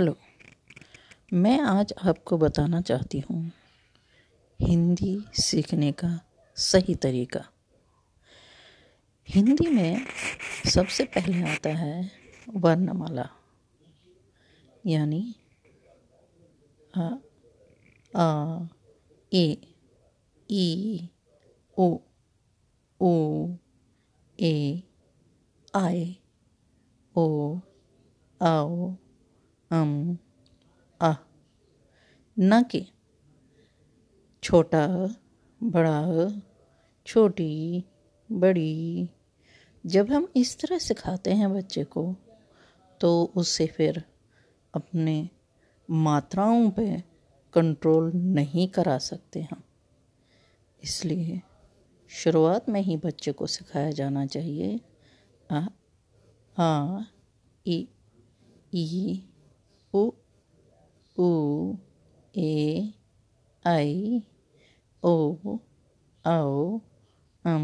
Hello. मैं आज आपको बताना चाहती हूँ, हिंदी सीखने का सही तरीका। हिंदी में सबसे पहले आता है वर्णमाला, यानी आ आ ए, ई ओ ओ ए, आए, ओ, आओ। अम आ, न कि छोटा, बड़ा, छोटी, बड़ी। जब हम इस तरह सिखाते हैं बच्चे को तो उससे फिर अपने मात्राओं पे कंट्रोल नहीं करा सकते हम। इसलिए शुरुआत में ही बच्चे को सिखाया जाना चाहिए, आ आ, ई ई ऊ ए आई ओ औ अ